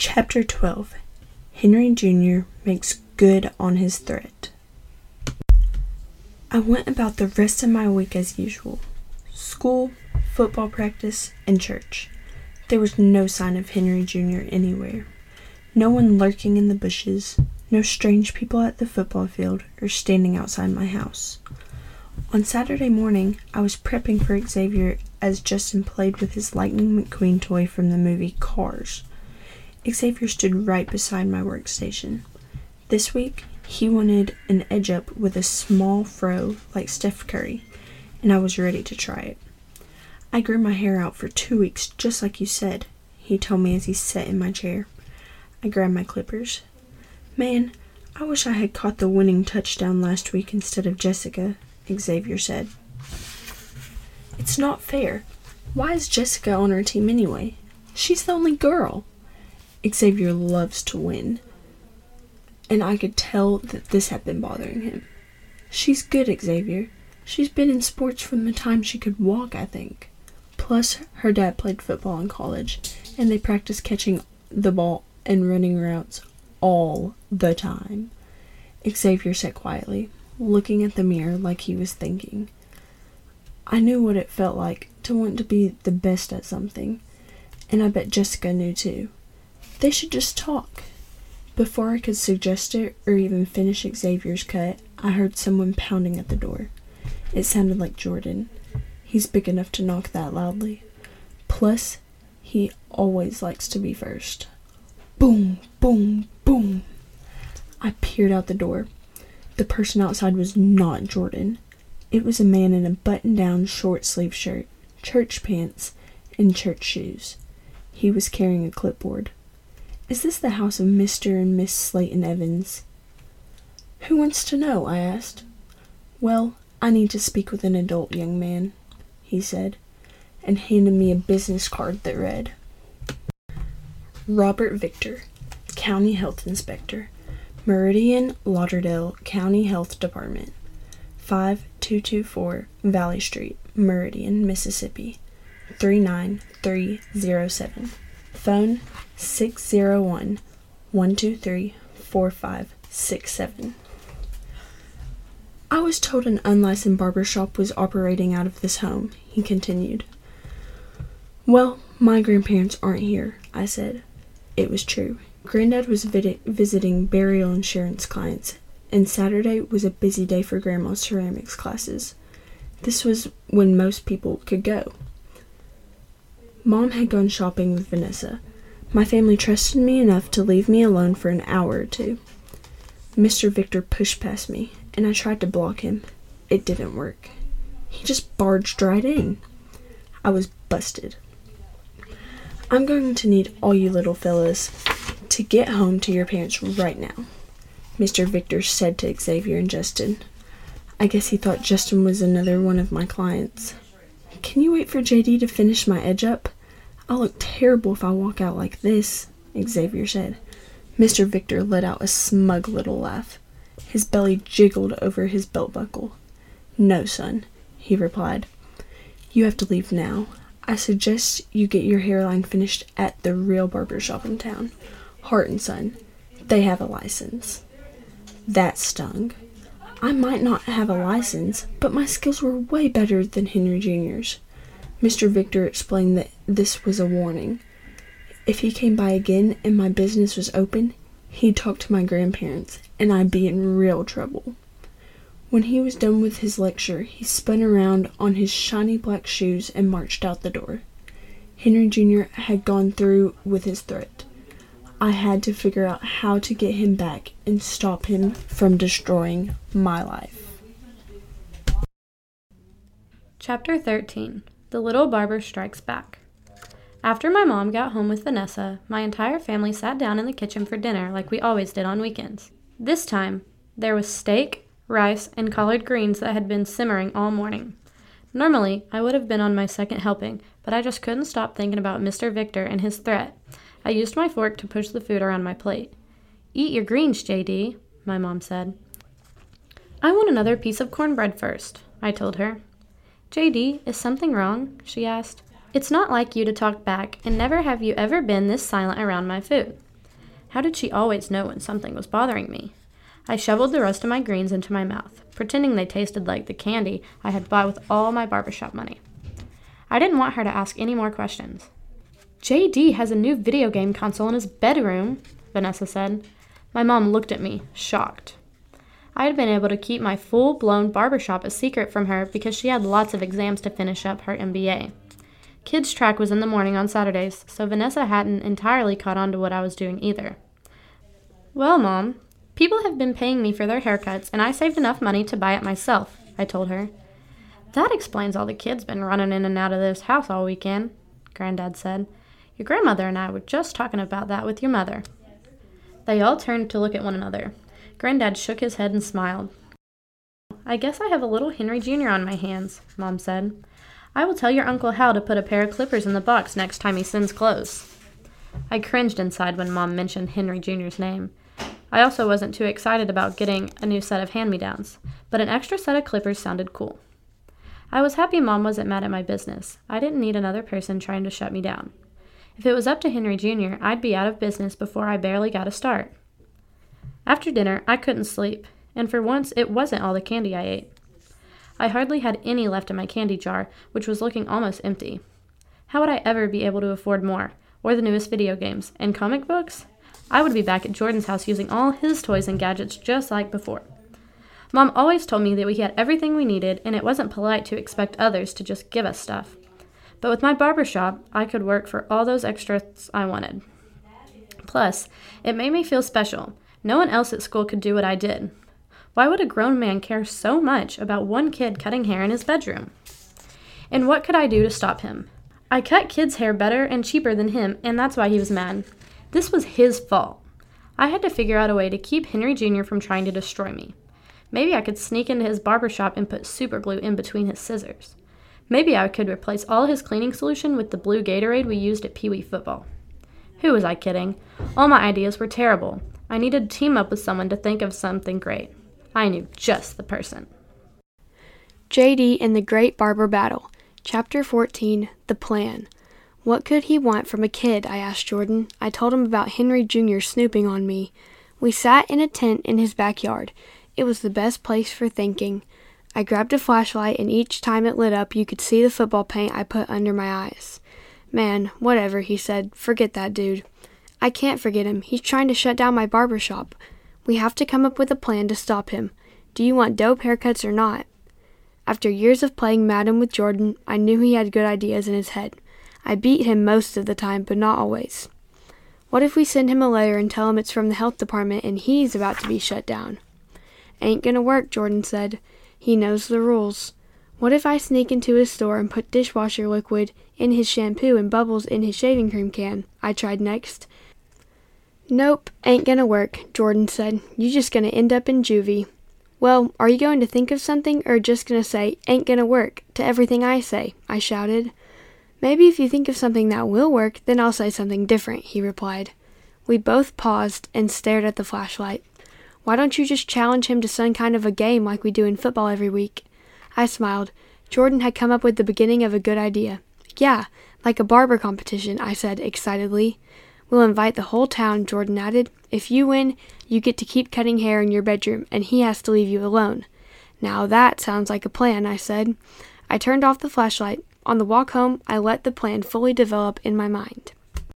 Chapter 12 Henry Jr. makes good on his threat. I went about the rest of my week as usual school, football practice, and church. There was no sign of Henry Jr. anywhere. No one lurking in the bushes, no strange people at the football field or standing outside my house. On Saturday morning, I was prepping for Xavier as Justin played with his Lightning McQueen toy from the movie Cars. Xavier stood right beside my workstation. This week, he wanted an edge up with a small fro like Steph Curry, and I was ready to try it. I grew my hair out for two weeks, just like you said, he told me as he sat in my chair. I grabbed my clippers. Man, I wish I had caught the winning touchdown last week instead of Jessica, Xavier said. It's not fair. Why is Jessica on our team anyway? She's the only girl. Xavier loves to win, and I could tell that this had been bothering him. She's good, Xavier. She's been in sports from the time she could walk, I think. Plus, her dad played football in college, and they practice catching the ball and running routes all the time. Xavier sat quietly, looking at the mirror like he was thinking. I knew what it felt like to want to be the best at something, and I bet Jessica knew too. They should just talk. Before I could suggest it or even finish Xavier's cut, I heard someone pounding at the door. It sounded like Jordan. He's big enough to knock that loudly. Plus, he always likes to be first. Boom, boom, boom. I peered out the door. The person outside was not Jordan. It was a man in a button down short sleeve shirt, church pants, and church shoes. He was carrying a clipboard. Is this the house of Mr. and Miss Slayton Evans? Who wants to know? I asked. Well, I need to speak with an adult young man he said, and handed me a business card that read Robert Victor, County Health Inspector, Meridian Lauderdale County Health Department, 5224 Valley Street, Meridian, Mississippi, 39307. Phone 601 123 4567. I was told an unlicensed barber shop was operating out of this home, he continued. Well, my grandparents aren't here, I said. It was true. Granddad was vid- visiting burial insurance clients, and Saturday was a busy day for Grandma's ceramics classes. This was when most people could go. Mom had gone shopping with Vanessa. My family trusted me enough to leave me alone for an hour or two. Mr. Victor pushed past me, and I tried to block him. It didn't work. He just barged right in. I was busted. I'm going to need all you little fellas to get home to your parents right now, Mr. Victor said to Xavier and Justin. I guess he thought Justin was another one of my clients. Can you wait for JD to finish my edge up? I'll look terrible if I walk out like this, Xavier said. Mr. Victor let out a smug little laugh. His belly jiggled over his belt buckle. No, son, he replied. You have to leave now. I suggest you get your hairline finished at the real barber shop in town. Hart and Son. They have a license. That stung. I might not have a license, but my skills were way better than Henry Jr.'s. Mr. Victor explained that this was a warning. If he came by again and my business was open, he'd talk to my grandparents and I'd be in real trouble. When he was done with his lecture, he spun around on his shiny black shoes and marched out the door. Henry Jr. had gone through with his threat. I had to figure out how to get him back and stop him from destroying my life. Chapter 13 The Little Barber Strikes Back. After my mom got home with Vanessa, my entire family sat down in the kitchen for dinner like we always did on weekends. This time, there was steak, rice, and collard greens that had been simmering all morning. Normally, I would have been on my second helping, but I just couldn't stop thinking about Mr. Victor and his threat. I used my fork to push the food around my plate. Eat your greens, JD, my mom said. I want another piece of cornbread first, I told her. JD, is something wrong? she asked. It's not like you to talk back, and never have you ever been this silent around my food. How did she always know when something was bothering me? I shoveled the rest of my greens into my mouth, pretending they tasted like the candy I had bought with all my barbershop money. I didn't want her to ask any more questions. JD has a new video game console in his bedroom, Vanessa said. My mom looked at me, shocked. I had been able to keep my full blown barbershop a secret from her because she had lots of exams to finish up her MBA. Kids' track was in the morning on Saturdays, so Vanessa hadn't entirely caught on to what I was doing either. Well, Mom, people have been paying me for their haircuts, and I saved enough money to buy it myself, I told her. That explains all the kids been running in and out of this house all weekend, Granddad said. Your grandmother and I were just talking about that with your mother. They all turned to look at one another. Granddad shook his head and smiled. I guess I have a little Henry Jr. on my hands, Mom said. I will tell your Uncle Hal to put a pair of clippers in the box next time he sends clothes. I cringed inside when Mom mentioned Henry Jr.'s name. I also wasn't too excited about getting a new set of hand me downs, but an extra set of clippers sounded cool. I was happy Mom wasn't mad at my business. I didn't need another person trying to shut me down. If it was up to Henry Jr., I'd be out of business before I barely got a start. After dinner, I couldn't sleep, and for once it wasn't all the candy I ate. I hardly had any left in my candy jar, which was looking almost empty. How would I ever be able to afford more, or the newest video games, and comic books? I would be back at Jordan's house using all his toys and gadgets just like before. Mom always told me that we had everything we needed, and it wasn't polite to expect others to just give us stuff. But with my barber shop, I could work for all those extras I wanted. Plus, it made me feel special no one else at school could do what I did. Why would a grown man care so much about one kid cutting hair in his bedroom? And what could I do to stop him? I cut kids' hair better and cheaper than him, and that's why he was mad. This was his fault. I had to figure out a way to keep Henry Jr. from trying to destroy me. Maybe I could sneak into his barber shop and put super glue in between his scissors. Maybe I could replace all his cleaning solution with the blue Gatorade we used at Pee Wee football. Who was I kidding? All my ideas were terrible. I needed to team up with someone to think of something great. I knew just the person. JD and the Great Barber Battle, Chapter 14 The Plan. What could he want from a kid? I asked Jordan. I told him about Henry Jr. snooping on me. We sat in a tent in his backyard. It was the best place for thinking. I grabbed a flashlight, and each time it lit up, you could see the football paint I put under my eyes. Man, whatever, he said. Forget that dude. I can't forget him. He's trying to shut down my barber shop. We have to come up with a plan to stop him. Do you want dope haircuts or not? After years of playing Madden with Jordan, I knew he had good ideas in his head. I beat him most of the time, but not always. What if we send him a letter and tell him it's from the health department and he's about to be shut down? Ain't gonna work, Jordan said. He knows the rules. What if I sneak into his store and put dishwasher liquid in his shampoo and bubbles in his shaving cream can? I tried next. Nope, ain't gonna work, Jordan said. You just gonna end up in juvie. Well, are you going to think of something or just gonna say, ain't gonna work, to everything I say? I shouted. Maybe if you think of something that will work, then I'll say something different, he replied. We both paused and stared at the flashlight. Why don't you just challenge him to some kind of a game like we do in football every week? I smiled. Jordan had come up with the beginning of a good idea. Yeah, like a barber competition, I said excitedly. We'll invite the whole town, Jordan added. If you win, you get to keep cutting hair in your bedroom, and he has to leave you alone. Now that sounds like a plan, I said. I turned off the flashlight. On the walk home, I let the plan fully develop in my mind.